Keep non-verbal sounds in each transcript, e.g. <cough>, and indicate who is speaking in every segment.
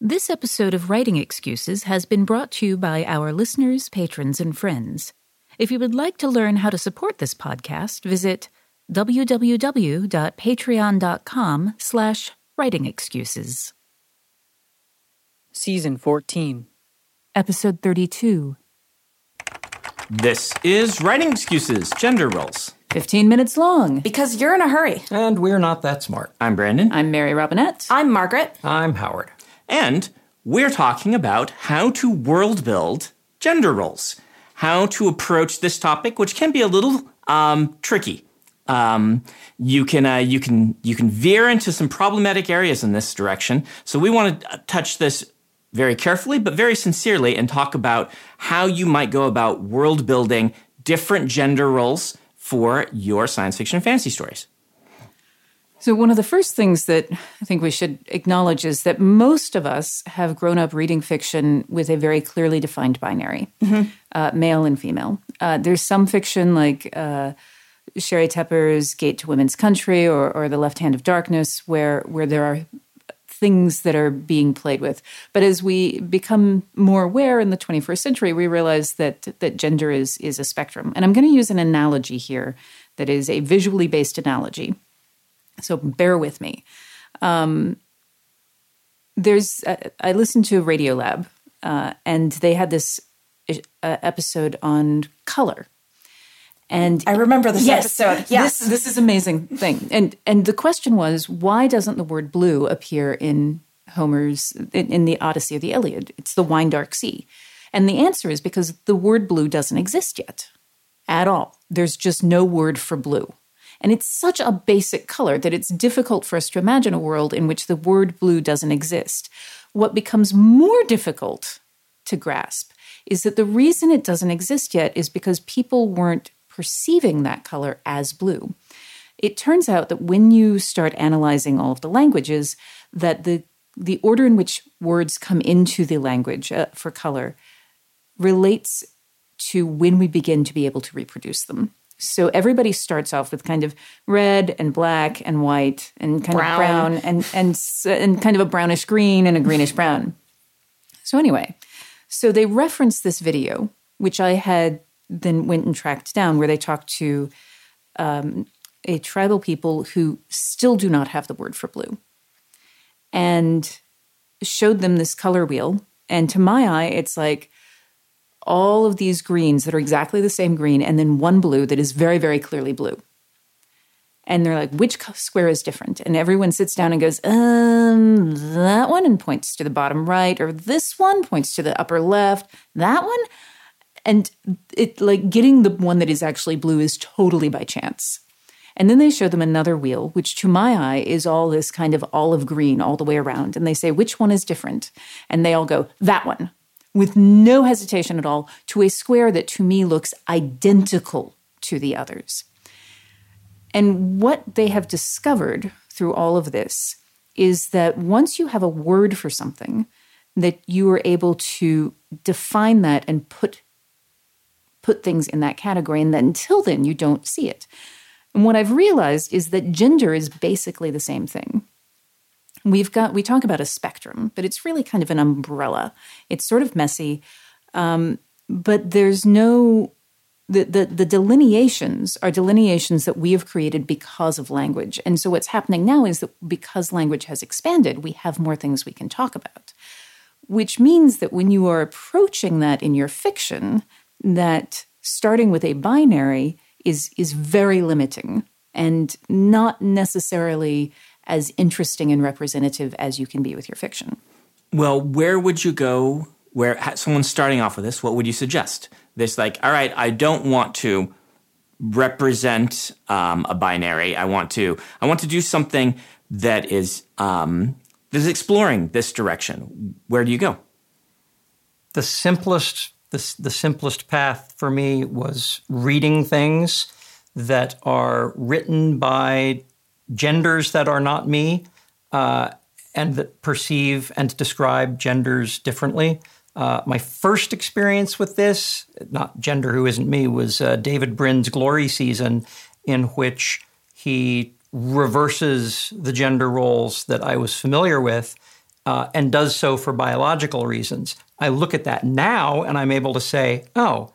Speaker 1: This episode of Writing Excuses has been brought to you by our listeners, patrons, and friends. If you would like to learn how to support this podcast, visit www.patreon.com slash writingexcuses.
Speaker 2: Season 14.
Speaker 1: Episode 32.
Speaker 3: This is Writing Excuses Gender Roles.
Speaker 1: 15 minutes long.
Speaker 4: Because you're in a hurry.
Speaker 2: And we're not that smart.
Speaker 3: I'm Brandon.
Speaker 1: I'm Mary Robinette.
Speaker 4: I'm Margaret.
Speaker 2: I'm Howard.
Speaker 3: And we're talking about how to world build gender roles, how to approach this topic, which can be a little um, tricky. Um, you can uh, you can you can veer into some problematic areas in this direction. So we want to touch this very carefully, but very sincerely, and talk about how you might go about world building different gender roles for your science fiction and fantasy stories.
Speaker 1: So, one of the first things that I think we should acknowledge is that most of us have grown up reading fiction with a very clearly defined binary mm-hmm. uh, male and female. Uh, there's some fiction like uh, Sheri Tepper's Gate to Women's Country or, or The Left Hand of Darkness, where, where there are things that are being played with. But as we become more aware in the 21st century, we realize that, that gender is, is a spectrum. And I'm going to use an analogy here that is a visually based analogy so bear with me. Um, there's uh, I listened to Radiolab, uh, and they had this uh, episode on color. And
Speaker 4: I remember this
Speaker 1: yes,
Speaker 4: episode.
Speaker 1: Yes, this, this is amazing thing. And and the question was, why doesn't the word blue appear in Homer's in, in the Odyssey of the Iliad? It's the wine dark sea, and the answer is because the word blue doesn't exist yet, at all. There's just no word for blue. And it's such a basic color that it's difficult for us to imagine a world in which the word blue doesn't exist. What becomes more difficult to grasp is that the reason it doesn't exist yet is because people weren't perceiving that color as blue. It turns out that when you start analyzing all of the languages, that the the order in which words come into the language uh, for color relates to when we begin to be able to reproduce them. So everybody starts off with kind of red and black and white and kind brown. of brown and and and kind of a brownish green and a greenish brown. So anyway, so they referenced this video, which I had then went and tracked down, where they talked to um, a tribal people who still do not have the word for blue, and showed them this color wheel. And to my eye, it's like all of these greens that are exactly the same green and then one blue that is very, very clearly blue. And they're like, which square is different? And everyone sits down and goes, um, that one, and points to the bottom right, or this one points to the upper left, that one. And it like getting the one that is actually blue is totally by chance. And then they show them another wheel, which to my eye is all this kind of olive green all the way around. And they say, which one is different? And they all go, that one with no hesitation at all to a square that to me looks identical to the others. And what they have discovered through all of this is that once you have a word for something, that you are able to define that and put put things in that category and that until then you don't see it. And what I've realized is that gender is basically the same thing we've got we talk about a spectrum, but it's really kind of an umbrella. It's sort of messy, um, but there's no the, the the delineations are delineations that we have created because of language. And so what's happening now is that because language has expanded, we have more things we can talk about. Which means that when you are approaching that in your fiction, that starting with a binary is is very limiting and not necessarily as interesting and representative as you can be with your fiction.
Speaker 3: Well, where would you go? Where someone's starting off with this, what would you suggest? This, like, all right, I don't want to represent um, a binary. I want to, I want to do something that is um, is exploring this direction, where do you go?
Speaker 2: The simplest the, the simplest path for me was reading things that are written by genders that are not me uh, and that perceive and describe genders differently. Uh, my first experience with this, not gender who isn't me, was uh, David Brin's Glory season, in which he reverses the gender roles that I was familiar with uh, and does so for biological reasons. I look at that now and I'm able to say, oh,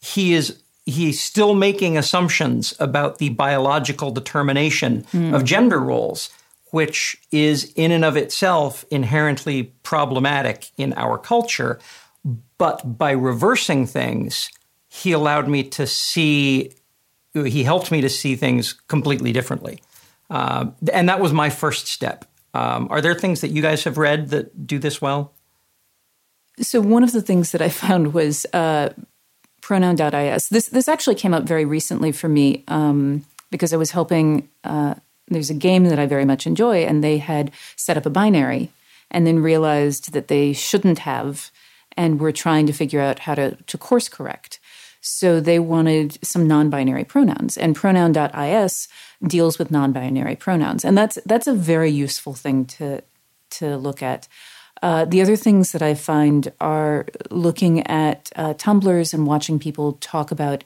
Speaker 2: he is he's still making assumptions about the biological determination mm. of gender roles, which is in and of itself inherently problematic in our culture. But by reversing things, he allowed me to see, he helped me to see things completely differently. Uh, and that was my first step. Um, are there things that you guys have read that do this well?
Speaker 1: So one of the things that I found was uh, pronoun.is. This this actually came up very recently for me um, because I was helping. Uh, there's a game that I very much enjoy, and they had set up a binary, and then realized that they shouldn't have, and were trying to figure out how to to course correct. So they wanted some non-binary pronouns, and pronoun.is deals with non-binary pronouns, and that's that's a very useful thing to to look at. Uh, the other things that I find are looking at uh, Tumblrs and watching people talk about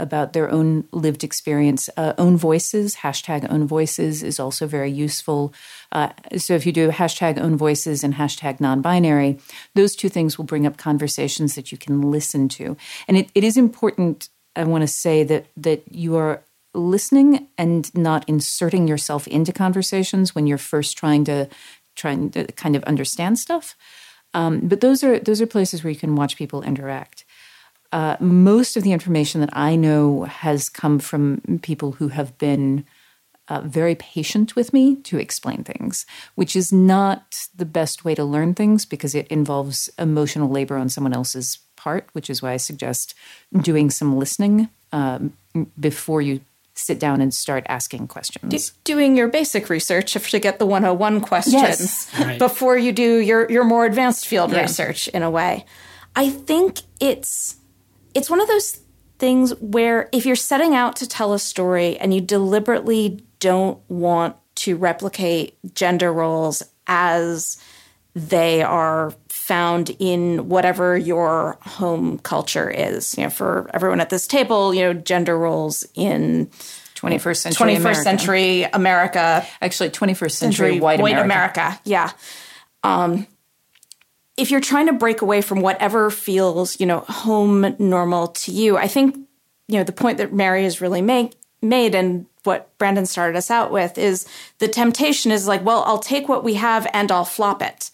Speaker 1: about their own lived experience. Uh, own voices, hashtag own voices is also very useful. Uh, so if you do hashtag own voices and hashtag non binary, those two things will bring up conversations that you can listen to. And it, it is important, I want to say, that, that you are listening and not inserting yourself into conversations when you're first trying to trying to kind of understand stuff. Um, but those are those are places where you can watch people interact. Uh, most of the information that I know has come from people who have been uh, very patient with me to explain things, which is not the best way to learn things because it involves emotional labor on someone else's part, which is why I suggest doing some listening um, before you sit down and start asking questions.
Speaker 4: doing your basic research to get the 101 questions yes. right. before you do your, your more advanced field yeah. research in a way. I think it's it's one of those things where if you're setting out to tell a story and you deliberately don't want to replicate gender roles as they are found in whatever your home culture is. You know, for everyone at this table, you know, gender roles in
Speaker 1: 21st century
Speaker 4: 21st America. century America.
Speaker 1: Actually, 21st century, white, white America.
Speaker 4: America. Yeah. Um, if you're trying to break away from whatever feels, you know, home normal to you, I think, you know, the point that Mary has really make, made and what Brandon started us out with is the temptation is like, well, I'll take what we have and I'll flop it.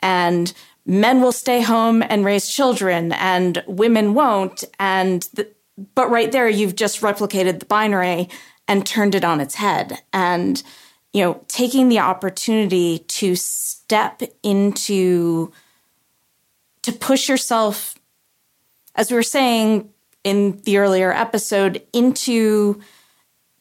Speaker 4: And men will stay home and raise children and women won't. And, the, but right there, you've just replicated the binary and turned it on its head. And, you know, taking the opportunity to step into, to push yourself, as we were saying in the earlier episode, into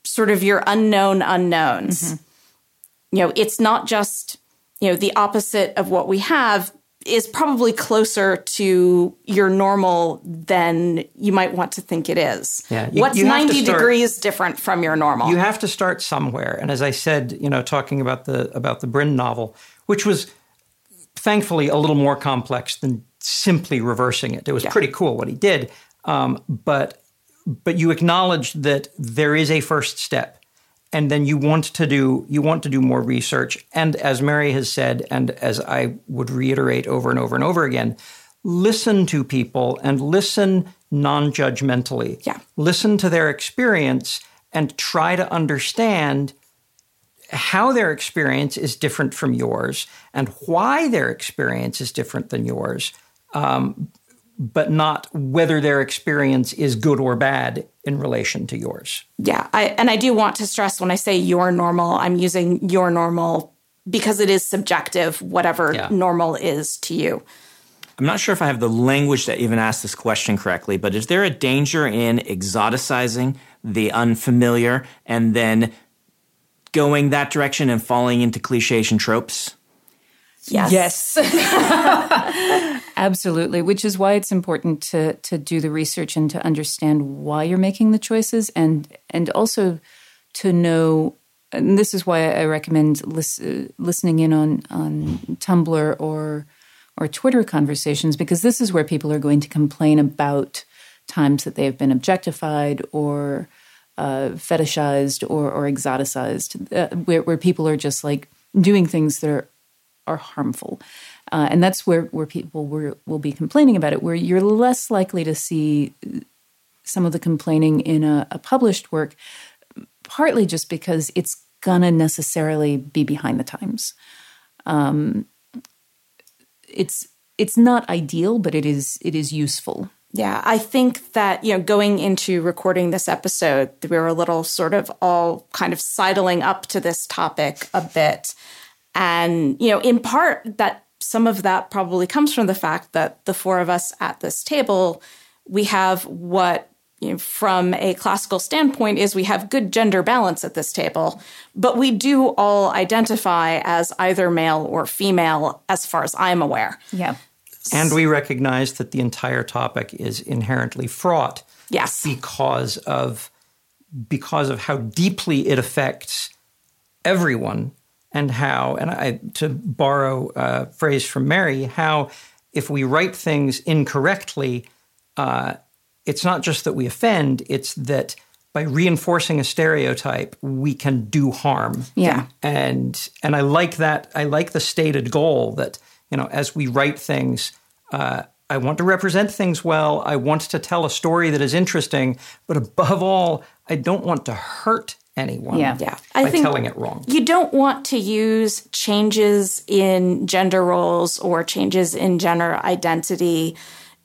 Speaker 4: sort of your unknown unknowns. Mm-hmm. You know, it's not just, you know, the opposite of what we have is probably closer to your normal than you might want to think it is. Yeah, you, What's you 90 start, degrees different from your normal?
Speaker 2: You have to start somewhere. And as I said, you know, talking about the about the Brin novel, which was thankfully a little more complex than simply reversing it. It was yeah. pretty cool what he did. Um, but but you acknowledge that there is a first step and then you want to do you want to do more research. And as mary has said and as i would reiterate over and over and over again listen to people and listen non-judgmentally.
Speaker 4: Yeah.
Speaker 2: Listen to their experience and try to understand how their experience is different from yours and why their experience is different than yours. Um, but not whether their experience is good or bad in relation to yours.
Speaker 4: Yeah, I, and I do want to stress when I say your normal, I'm using your normal because it is subjective, whatever yeah. normal is to you.
Speaker 3: I'm not sure if I have the language to even ask this question correctly, but is there a danger in exoticizing the unfamiliar and then going that direction and falling into cliches and tropes?
Speaker 4: Yes. <laughs>
Speaker 1: Absolutely, which is why it's important to to do the research and to understand why you're making the choices and and also to know and this is why I recommend lis- listening in on on Tumblr or or Twitter conversations because this is where people are going to complain about times that they have been objectified or uh, fetishized or, or exoticized, uh, where, where people are just like doing things that are are harmful. Uh, and that's where, where people were, will be complaining about it, where you're less likely to see some of the complaining in a, a published work, partly just because it's gonna necessarily be behind the times. Um, it's it's not ideal, but it is it is useful.
Speaker 4: Yeah, I think that, you know, going into recording this episode, we were a little sort of all kind of sidling up to this topic a bit. And, you know, in part that some of that probably comes from the fact that the four of us at this table, we have what you know, from a classical standpoint is we have good gender balance at this table, but we do all identify as either male or female as far as I'm aware.
Speaker 1: Yeah.
Speaker 2: And we recognize that the entire topic is inherently fraught.
Speaker 4: Yes.
Speaker 2: Because of because of how deeply it affects everyone and how and I to borrow a phrase from Mary, how if we write things incorrectly, uh, it's not just that we offend, it's that by reinforcing a stereotype, we can do harm.
Speaker 1: Yeah.
Speaker 2: And and I like that. I like the stated goal that you know as we write things. Uh, I want to represent things well. I want to tell a story that is interesting, but above all, I don't want to hurt anyone
Speaker 1: Yeah.
Speaker 4: Yeah.
Speaker 2: by
Speaker 4: I think
Speaker 2: telling it wrong.
Speaker 4: you don't want to use changes in gender roles or changes in gender identity.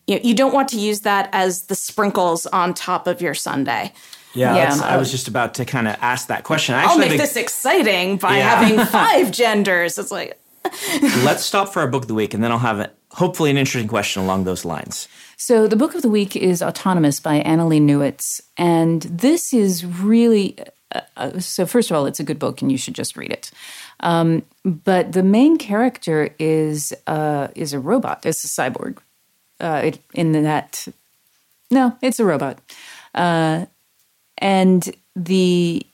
Speaker 4: You, you don't want to use that as the sprinkles on top of your sundae.
Speaker 3: Yeah,
Speaker 1: Yeah.
Speaker 3: that's- I was just about to kind of ask that question. I
Speaker 4: I'll
Speaker 3: Actually,
Speaker 4: make
Speaker 3: think-
Speaker 4: this exciting by
Speaker 3: Yeah.
Speaker 4: having <laughs> five genders. It's like, <laughs>
Speaker 3: let's stop for our book of the week, and then I'll have a, hopefully an interesting question along those lines.
Speaker 1: So the book of the week is Autonomous by Annalee Newitz. And this is really, so first of all, it's a good book and you should just read it. Um, but the main character is, uh, is a robot, it's a cyborg. Uh, it, in that, no, it's a robot. Uh, and the,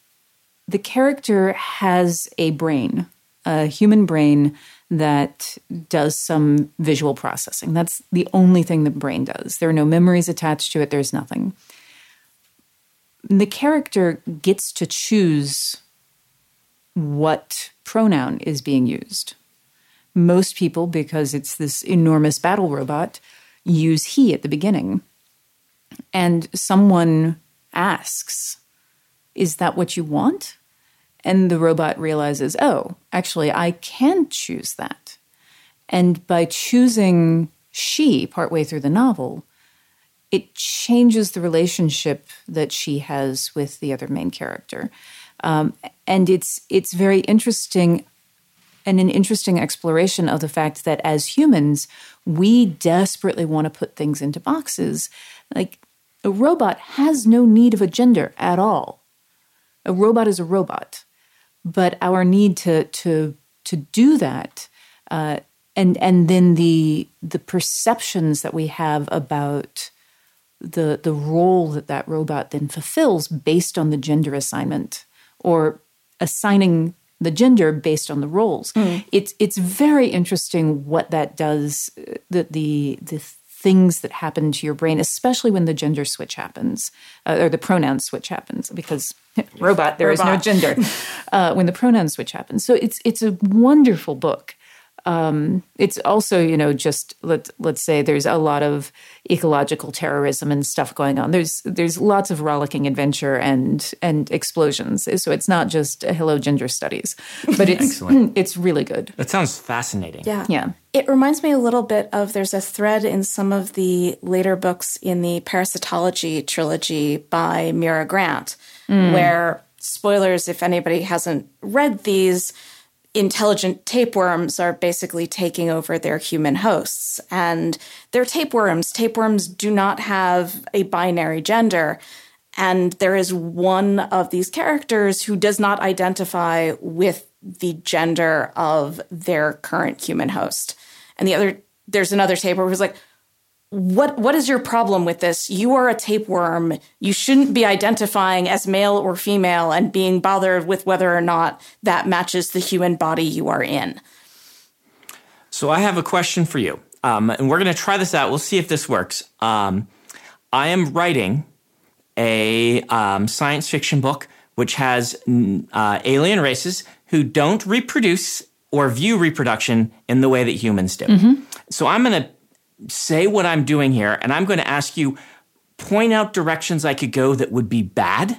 Speaker 1: the character has a brain, a human brain that does some visual processing. That's the only thing the brain does. There are no memories attached to it, there's nothing. The character gets to choose what pronoun is being used. Most people, because it's this enormous battle robot, use he at the beginning. And someone asks, Is that what you want? And the robot realizes, oh, actually, I can choose that. And by choosing she partway through the novel, it changes the relationship that she has with the other main character. Um, and it's it's very interesting and an interesting exploration of the fact that as humans, we desperately want to put things into boxes. Like a robot has no need of a gender at all. A robot is a robot but our need to to to do that uh, and and then the the perceptions that we have about the the role that that robot then fulfills based on the gender assignment or assigning the gender based on the roles. It's it's very interesting what that does uh, the the the things that happen to your brain especially when the gender switch happens uh, or the pronoun switch happens because <laughs> robot there is no gender <laughs> uh, when the pronoun switch happens. So it's it's a wonderful book um, it's also you know just let let's say there's a lot of ecological terrorism and stuff going on there's there's lots of rollicking adventure and and explosions so it's not just a hello gender studies but it's
Speaker 3: Excellent. <clears throat>
Speaker 1: it's really good
Speaker 3: That sounds fascinating.
Speaker 4: yeah.
Speaker 1: yeah
Speaker 4: It reminds me a little bit of there's a thread in some of the later books in the Parasitology trilogy by Mira Grant, where, spoilers if anybody hasn't read these, intelligent tapeworms are basically taking over their human hosts. And they're tapeworms. Tapeworms do not have a binary gender. And there is one of these characters who does not identify with the gender of their current human host. And the other, there's another tapeworm who's like, what what is your problem with this? You are a tapeworm. You shouldn't be identifying as male or female and being bothered with whether or not that matches the human body you are in.
Speaker 3: So I have a question for you, um, and we're going to try this out. We'll see if this works. Um, I am writing a um, science fiction book which has uh, alien races who don't reproduce or view reproduction in the way that humans do. Mm-hmm. So I'm going to say what I'm doing here, and I'm going to ask you point out directions I could go that would be bad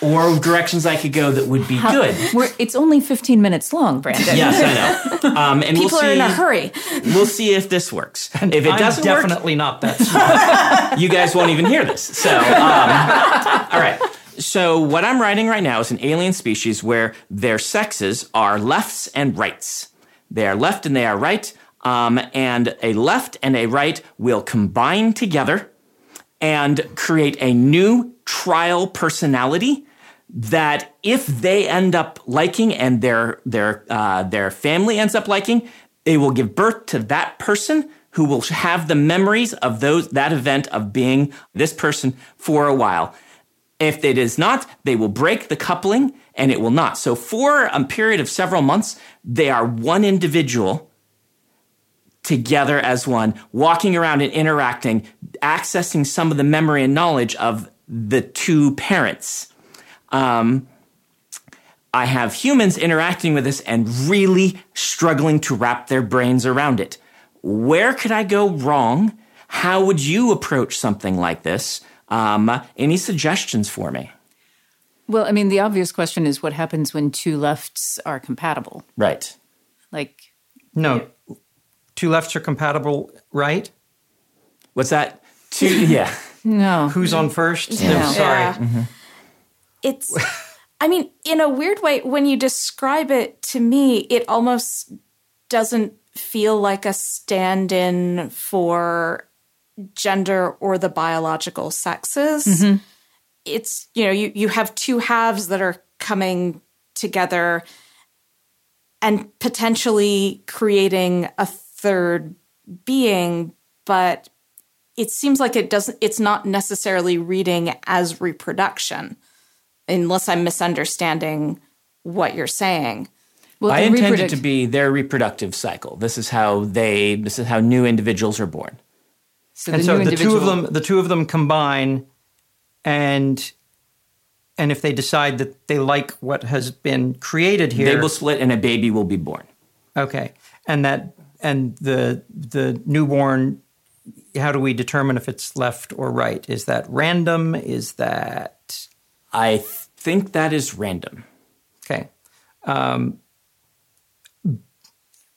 Speaker 3: or directions I could go that would be How, good.
Speaker 1: it's only 15 minutes long, Brandon.
Speaker 3: yes, I know. Um, and
Speaker 4: People
Speaker 3: we'll see,
Speaker 4: are in a hurry.
Speaker 3: We'll see if this works.
Speaker 2: And
Speaker 3: if
Speaker 2: it I'm doesn't
Speaker 3: definitely
Speaker 2: work, not that <laughs> smart.
Speaker 3: you guys won't even hear this. So, um, all right. So, what I'm writing right now is an alien species where their sexes are lefts and rights. They are left and they are right um, and a left and a right will combine together and create a new trial personality that if they end up liking and their their uh, their family ends up liking, they will give birth to that person who will have the memories of those that event of being this person for a while. If it is not, they will break the coupling and it will not. So for a period of several months, they are one individual together as one, walking around and interacting, accessing some of the memory and knowledge of the two parents. Um, I have humans interacting with this and really struggling to wrap their brains around it. Where could I go wrong? How would you approach something like this? Um, any suggestions for me?
Speaker 1: Well, I mean, the obvious question is what happens when two lefts are compatible?
Speaker 3: Right.
Speaker 1: Like,
Speaker 2: no, two lefts are compatible, right?
Speaker 3: What's that? Two, <laughs> yeah.
Speaker 1: no.
Speaker 2: Who's on first?
Speaker 4: No.
Speaker 2: no sorry.
Speaker 4: Yeah. Mm-hmm. It's, I mean, in a weird way, when you describe it to me, it almost doesn't feel like a stand in for gender or the biological sexes. Mm-hmm. It's, you know, you, you have two halves that are coming together and potentially creating a third being, but it seems like it doesn't it's not necessarily reading as reproduction unless I'm misunderstanding what you're saying.
Speaker 3: Well, I intend it to be their reproductive cycle. This is how they this is how new individuals are born.
Speaker 2: So and so the individual... two of them the two of them combine and and if they decide that they like what has been created here
Speaker 3: they will split and a baby will be born.
Speaker 2: Okay. And that and the the newborn how do we determine if it's left or right? Is that random? Is that?
Speaker 3: I think that is random.
Speaker 2: Okay. Um,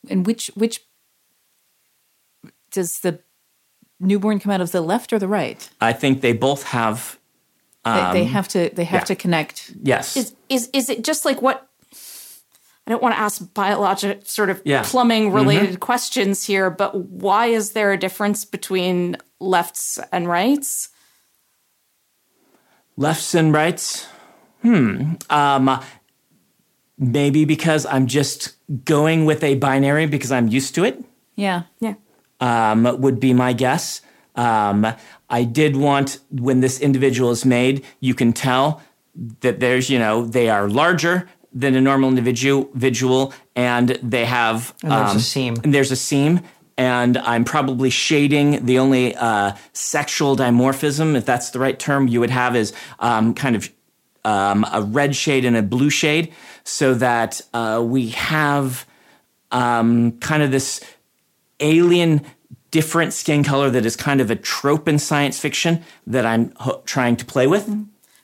Speaker 1: and which which does the newborn come out of the left or the right?
Speaker 3: I think they both have
Speaker 1: um, they, they, um, have to they have yeah. to connect.
Speaker 3: Yes.
Speaker 4: Is, is is it just like what I don't want to ask biologic sort of yeah. plumbing related mm-hmm. questions here, but why is there a difference between lefts and rights?
Speaker 3: Lefts and rights? Hmm. Um, maybe because I'm just going with a binary because I'm used to it.
Speaker 1: Yeah.
Speaker 4: Yeah.
Speaker 3: Um, would be my guess. Um, I did want when this individual is made, you can tell that there's, you know, they are larger, than a normal individual, and they have
Speaker 2: and there's um, a seam.
Speaker 3: And there's a seam, and I'm probably shading. The only uh, sexual dimorphism, if that's the right term, you would have is um, kind of um, a red shade and a blue shade, so that uh, we have um, kind of this alien different skin color that is kind of a trope in science fiction that I'm ho- trying to play with. Mm-hmm.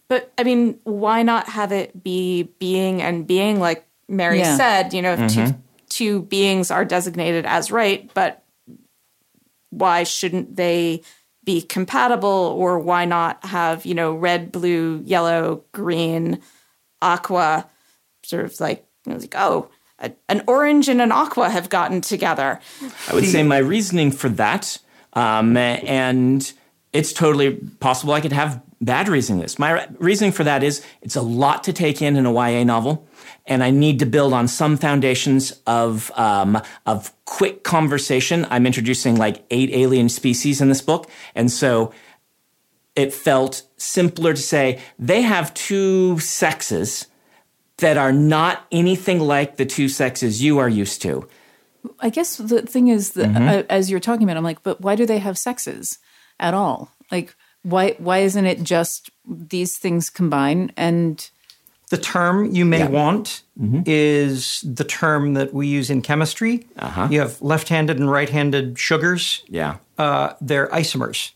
Speaker 4: But I mean, why not have it be being and being like Mary yeah. said, you know, if mm-hmm. two, two beings are designated as right, but why shouldn't they be compatible or why not have, you know, red, blue, yellow, green, aqua, sort of like, you know, like oh, a, an orange and an aqua have gotten together.
Speaker 3: I would say my reasoning for that, um, and it's totally possible I could have bad reasoning this. My reasoning for that is it's a lot to take in in a YA novel, and I need to build on some foundations of um, of quick conversation. I'm introducing like eight alien species in this book, and so it felt simpler to say they have two sexes that are not anything like the two sexes you are used to.
Speaker 1: I guess the thing is that mm-hmm. uh, as you're talking about, I'm like, but why do they have sexes at all? Like, why why isn't it just these things combine and
Speaker 2: the term you may yeah. want mm-hmm. is the term that we use in chemistry. Uh-huh. You have left-handed and right-handed sugars.
Speaker 3: Yeah,
Speaker 2: uh, they're isomers.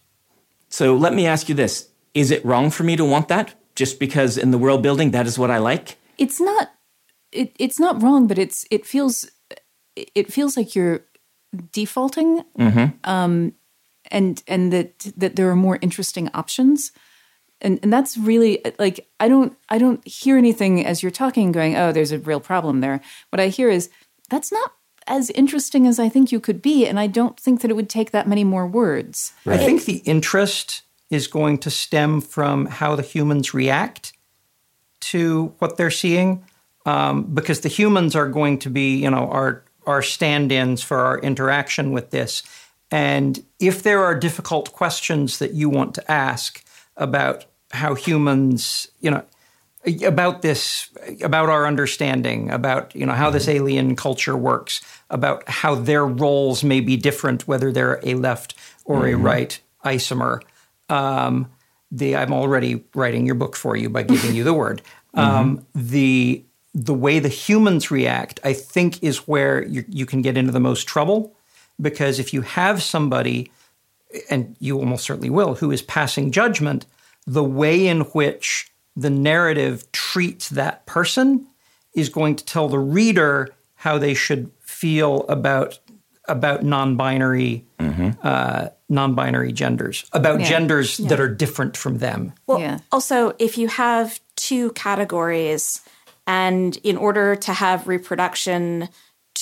Speaker 3: So let me ask you this: Is it wrong for me to want that just because in the world building that is what I like?
Speaker 1: It's not. It, it's not wrong, but it's it feels it feels like you're defaulting. Mm-hmm. Um, and and that that there are more interesting options. And and that's really like i don't i don't hear anything as you're talking going oh there's a real problem there. What i hear is that's not as interesting as i think you could be and i don't think that it would take that many more words.
Speaker 2: Right. i think the interest is going to stem from how the humans react to what they're seeing um, because the humans are going to be you know our our stand-ins for our interaction with this and if there are difficult questions that you want to ask about how humans, you know, about this, about our understanding, about you know how this alien culture works, about how their roles may be different, whether they're a left or mm-hmm. a right isomer. Um, the I'm already writing your book for you by giving you the word. <laughs> Um, mm-hmm. The the way the humans react, I think, is where you, you can get into the most trouble because if you have somebody, and you almost certainly will, who is passing judgment, the way in which the narrative treats that person is going to tell the reader how they should feel about about non-binary mm-hmm. uh, non-binary genders, about yeah. genders yeah. that are different from them.
Speaker 4: Well, yeah. also if you have two categories, and in order to have reproduction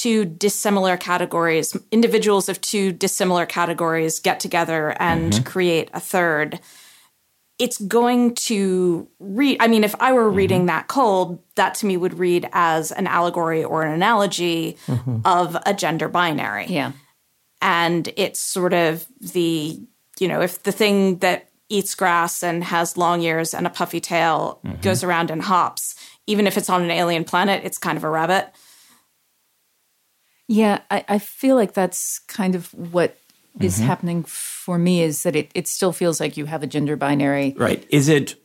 Speaker 4: two dissimilar categories, individuals of two dissimilar categories get together and mm-hmm. create a third, it's going to read. I mean, if I were mm-hmm. reading that cold, that to me would read as an allegory or an analogy mm-hmm. of a gender binary.
Speaker 1: Yeah.
Speaker 4: And it's sort of the, you know, if the thing that eats grass and has long ears and a puffy tail mm-hmm. goes around and hops, even if it's on an alien planet, it's kind of a rabbit.
Speaker 1: Yeah, I, I feel like that's kind of what is mm-hmm. happening for me is that it, it still feels like you have a gender binary.
Speaker 3: Right. Is it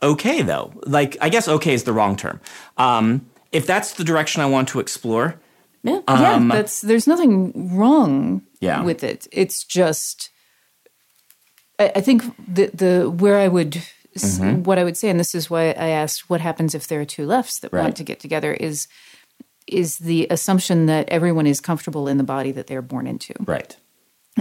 Speaker 3: okay though? Like, I guess okay is the wrong term. Um, if that's the direction I want to explore.
Speaker 1: Yeah, um, yeah that's, there's nothing wrong yeah. with it. It's just, I, I think the, the, where I would, mm-hmm. what I would say, and this is why I asked what happens if there are two lefts that right. want to get together is, is the assumption that everyone is comfortable in the body that they're born into.
Speaker 3: Right.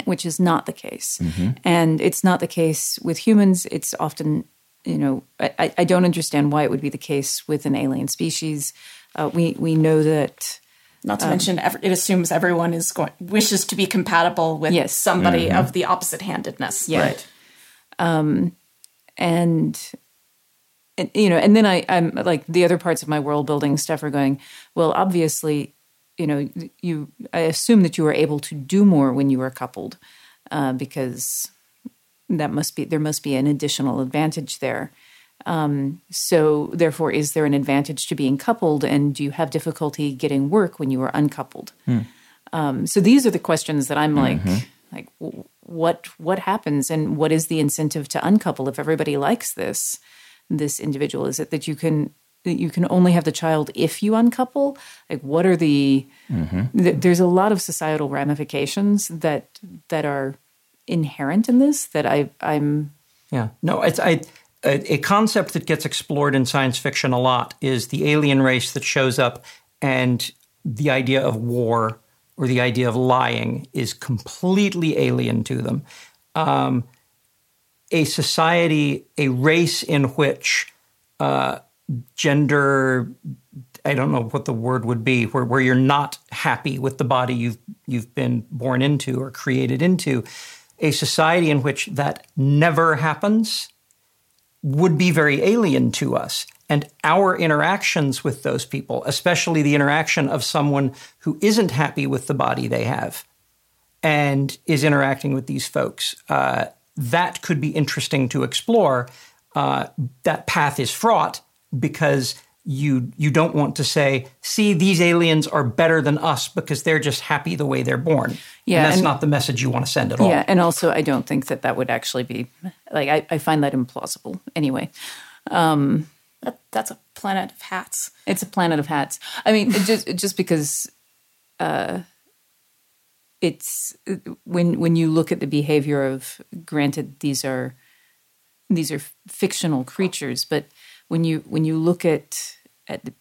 Speaker 1: Which is not the case. Mm-hmm. And it's not the case with humans. It's often, you know, I, I, don't understand why it would be the case with an alien species. Uh, we, we know that.
Speaker 4: Not to um, mention, it assumes everyone is going, wishes to be compatible with yes. somebody mm-hmm. of the opposite handedness.
Speaker 1: Yeah. Right. Um, and and, you know, and then I, I'm like the other parts of my world building stuff are going, well, obviously, you know, you, I assume that you are able to do more when you are coupled uh, because that must be, there must be an additional advantage there. Um, so, therefore, is there an advantage to being coupled, and do you have difficulty getting work when you are uncoupled? Hmm. Um, so, these are the questions that I'm like, mm-hmm. like, what what happens, and what is the incentive to uncouple if everybody likes this? This individual? Is it that you can that you can only have the child if you uncouple? Like, what are the? Mm-hmm. Th- there's a lot of societal ramifications that that are inherent in this that I I'm.
Speaker 2: Yeah, no, it's I. A, a concept that gets explored in science fiction a lot is the alien race that shows up, and the idea of war or the idea of lying is completely alien to them. Um, a society, a race in which uh, gender, I don't know what the word would be, where, where you're not happy with the body you've you've been born into or created into, a society in which that never happens would be very alien to us. and our interactions with those people, especially the interaction of someone who isn't happy with the body they have and is interacting with these folks, uh, that could be interesting to explore. Uh, that path is fraught because you you don't want to say, see, these aliens are better than us because they're just happy the way they're born.
Speaker 1: Yeah,
Speaker 2: and that's
Speaker 1: and-
Speaker 2: not the message you want to send at all.
Speaker 1: Yeah, and also I don't think that that would actually be like I, I find that implausible anyway.
Speaker 4: That, that's a planet of hats.
Speaker 1: It's a planet of hats. I mean, just just because uh, it's when when you look at the behavior of granted these are these are fictional creatures, but when you when you look at at the,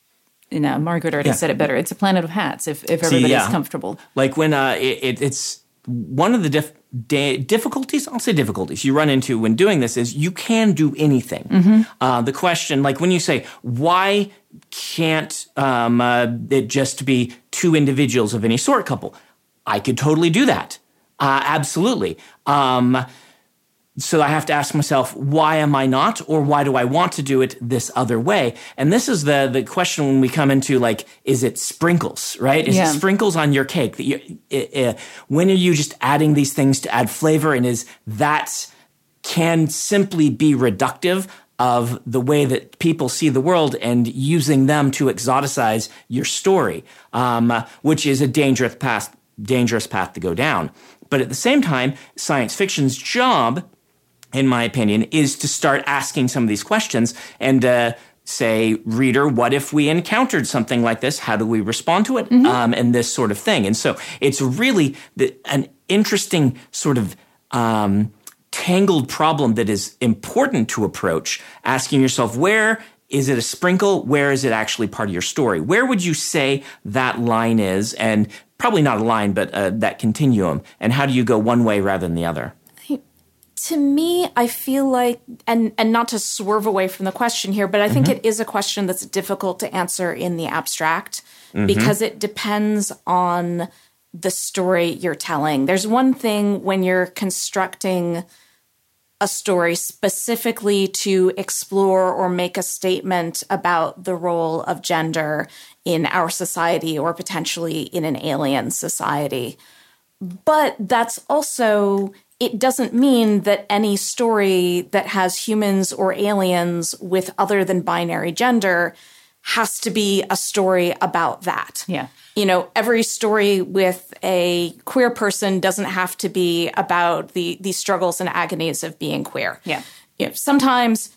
Speaker 1: you know, Margaret already
Speaker 3: Yeah.
Speaker 1: said it better. It's a planet of hats. If if everybody's
Speaker 3: yeah.
Speaker 1: comfortable,
Speaker 3: like when uh, it, it, it's one of the dif- da- difficulties i'll say difficulties you run into when doing this is you can do anything uh, the question like when you say why can't um, uh, it just be two individuals of any sort couple i could totally do that uh, absolutely um, so I have to ask myself, why am I not, or why do I want to do it this other way? And this is the the question when we come into like, is it sprinkles, right? Is
Speaker 1: Yeah.
Speaker 3: it sprinkles on your cake? That you, uh, uh, when are you just adding these things to add flavor, and is that can simply be reductive of the way that people see the world and using them to exoticize your story, um, which is a dangerous path, dangerous path to go down. But at the same time, science fiction's job in my opinion, is to start asking some of these questions and uh, say, reader, what if we encountered something like this? How do we respond to it? Um, and this sort of thing. And so it's really the, an interesting sort of um, tangled problem that is important to approach, asking yourself, where is it a sprinkle? Where is it actually part of your story? Where would you say that line is? And probably not a line, but uh, that continuum. And how do you go one way rather than the other?
Speaker 4: to me i feel like and and not to swerve away from the question here but i think it is a question that's difficult to answer in the abstract because it depends on the story you're telling there's one thing when you're constructing a story specifically to explore or make a statement about the role of gender in our society or potentially in an alien society. But that's also it doesn't mean that any story that has humans or aliens with other than binary gender has to be a story about that.
Speaker 1: Yeah.
Speaker 4: You know, every story with a queer person doesn't have to be about the the struggles and agonies of being queer.
Speaker 1: Yeah.
Speaker 4: You know, sometimes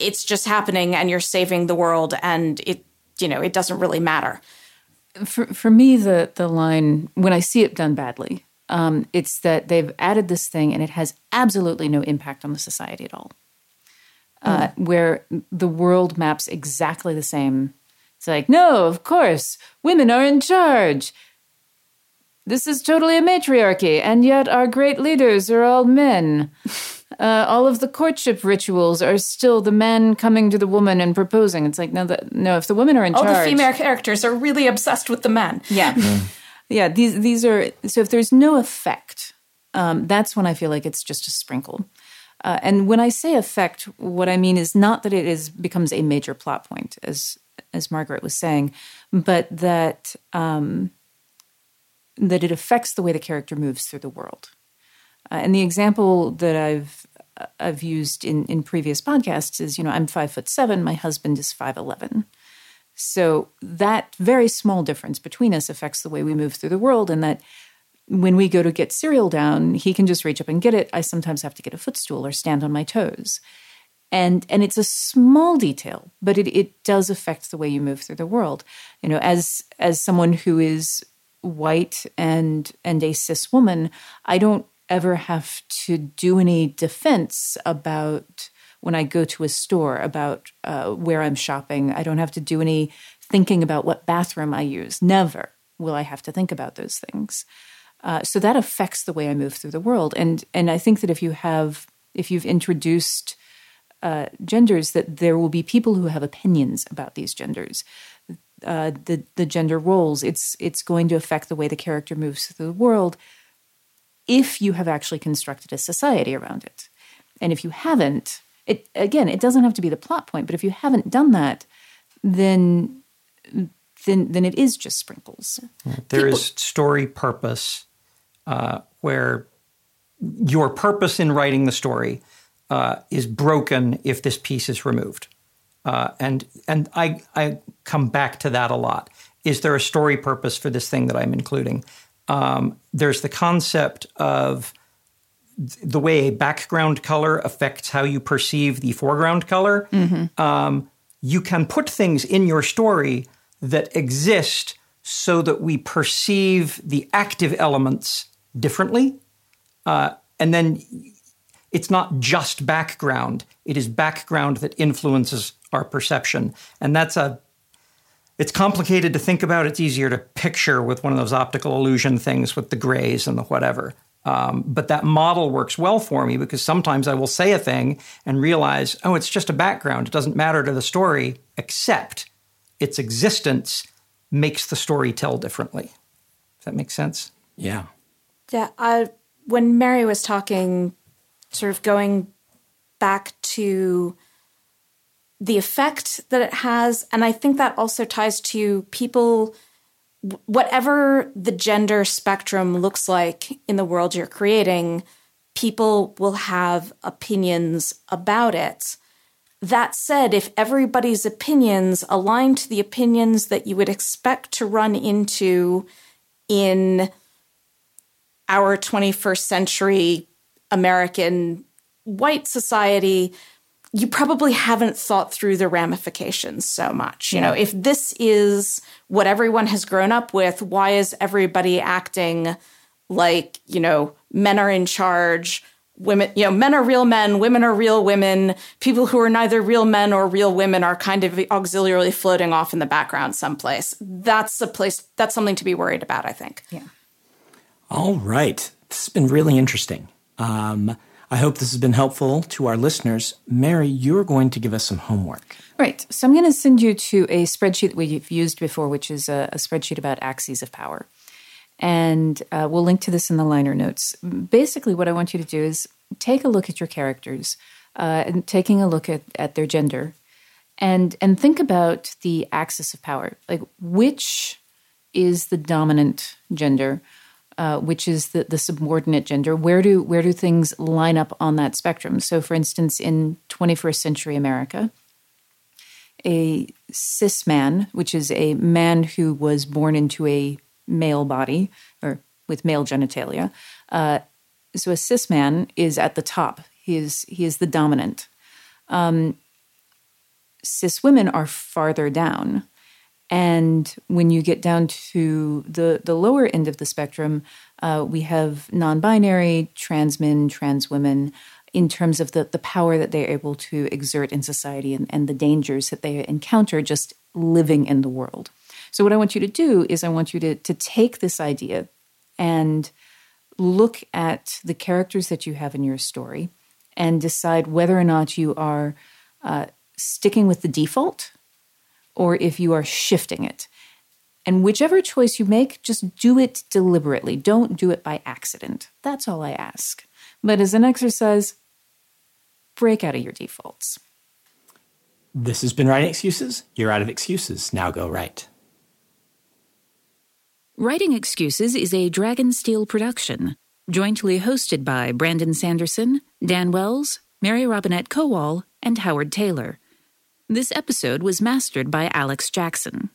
Speaker 4: it's just happening and you're saving the world and it you know, it doesn't really matter.
Speaker 1: for for me the the line when I see it done badly, um, it's that they've added this thing and it has absolutely no impact on the society at all. Uh, where the world maps exactly the same. It's like, no, of course, women are in charge. This is totally a matriarchy, and yet our great leaders are all men. <laughs> Uh, all of the courtship rituals are still the man coming to the woman and proposing. It's like, no, the, no. If the women are in
Speaker 4: All
Speaker 1: charge, all
Speaker 4: the female characters are really obsessed with the men.
Speaker 1: yeah. <laughs> Yeah, these these are so if there's no effect, um, that's when I feel like it's just a sprinkle. Uh, and when I say effect, what I mean is not that it is becomes a major plot point, as as Margaret was saying, but that um, that it affects the way the character moves through the world. Uh, and the example that I've I've used in in previous podcasts is, you know, I'm five foot seven, my husband is five eleven. So that very small difference between us affects the way we move through the world, and that when we go to get cereal down, he can just reach up and get it. I sometimes have to get a footstool or stand on my toes. And and it's a small detail, but it, it does affect the way you move through the world. You know, as as someone who is white and and a cis woman, I don't ever have to do any defense about when I go to a store about uh, where I'm shopping. I don't have to do any thinking about what bathroom I use. Never will I have to think about those things. Uh, so that affects the way I move through the world. And and I think that if you have if you've introduced uh, genders, that there will be people who have opinions about these genders. Uh, the the gender roles. It's it's going to affect the way the character moves through the world. If you have actually constructed a society around it, and if you haven't, It again, it doesn't have to be the plot point, but if you haven't done that, then then then it is just sprinkles.
Speaker 2: There People, is story purpose uh, where your purpose in writing the story uh, is broken if this piece is removed. Uh, and and I, I come back to that a lot. Is there a story purpose for this thing that I'm including? Um, there's the concept of the way a background color affects how you perceive the foreground color. Mm-hmm. Um, you can put things in your story that exist so that we perceive the active elements differently. Uh, and then it's not just background, it is background that influences our perception. And that's a it's complicated to think about. It's easier to picture with one of those optical illusion things with the grays and the whatever. Um, but that model works well for me because sometimes I will say a thing and realize, oh, it's just a background. It doesn't matter to the story, except its existence makes the story tell differently. Does that make sense?
Speaker 3: Yeah.
Speaker 4: Yeah. I, when Mary was talking, sort of going back to the effect that it has. And I think that also ties to people, whatever the gender spectrum looks like in the world you're creating, people will have opinions about it. That said, if everybody's opinions align to the opinions that you would expect to run into in our 21st century American white society, you probably haven't thought through the ramifications so much. You know, if this is what everyone has grown up with, why is everybody acting like, you know, men are in charge? Women, you know, men are real men, women are real women. People who are neither real men or real women are kind of auxiliarily floating off in the background someplace. That's a place, that's something to be worried about, I think.
Speaker 1: Yeah.
Speaker 3: All right. This has been really interesting. Um, I hope this has been helpful to our listeners. Mary, you're going to give us some homework.
Speaker 1: Right. So I'm going to send you to a spreadsheet that we've used before, which is a, a spreadsheet about axes of power. And uh, we'll link to this in the liner notes. Basically, what I want you to do is take a look at your characters uh, and taking a look at, at their gender and, and think about the axis of power. Like, which is the dominant gender? Uh, which is the, the subordinate gender. Where do where do things line up on that spectrum? So, for instance, in 21st century America, a cis man, which is a man who was born into a male body or with male genitalia, uh, so a cis man is at the top. He is he is the dominant. Um, cis women are farther down. And when you get down to the, the lower end of the spectrum, uh, we have non binary, trans men, trans women, in terms of the, the power that they're able to exert in society and, and the dangers that they encounter just living in the world. So, what I want you to do is, I want you to, to take this idea and look at the characters that you have in your story and decide whether or not you are uh, sticking with the default or if you are shifting it. And whichever choice you make, just do it deliberately. Don't do it by accident. That's all I ask. But as an exercise, break out of your defaults.
Speaker 3: This has been Writing Excuses. You're out of excuses. Now go write.
Speaker 5: Writing Excuses is a Dragonsteel production, jointly hosted by Brandon Sanderson, Dan Wells, Mary Robinette Kowal, and Howard Tayler. This episode was mastered by Alex Jackson.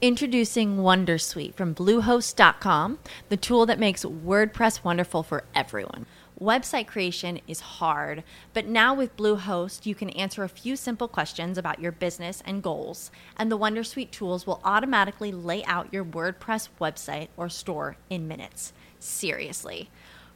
Speaker 6: Introducing Wondersuite from Bluehost.com, the tool that makes WordPress wonderful for everyone. Website creation is hard, but now with Bluehost, you can answer a few simple questions about your business and goals, and the Wondersuite tools will automatically lay out your WordPress website or store in minutes. Seriously.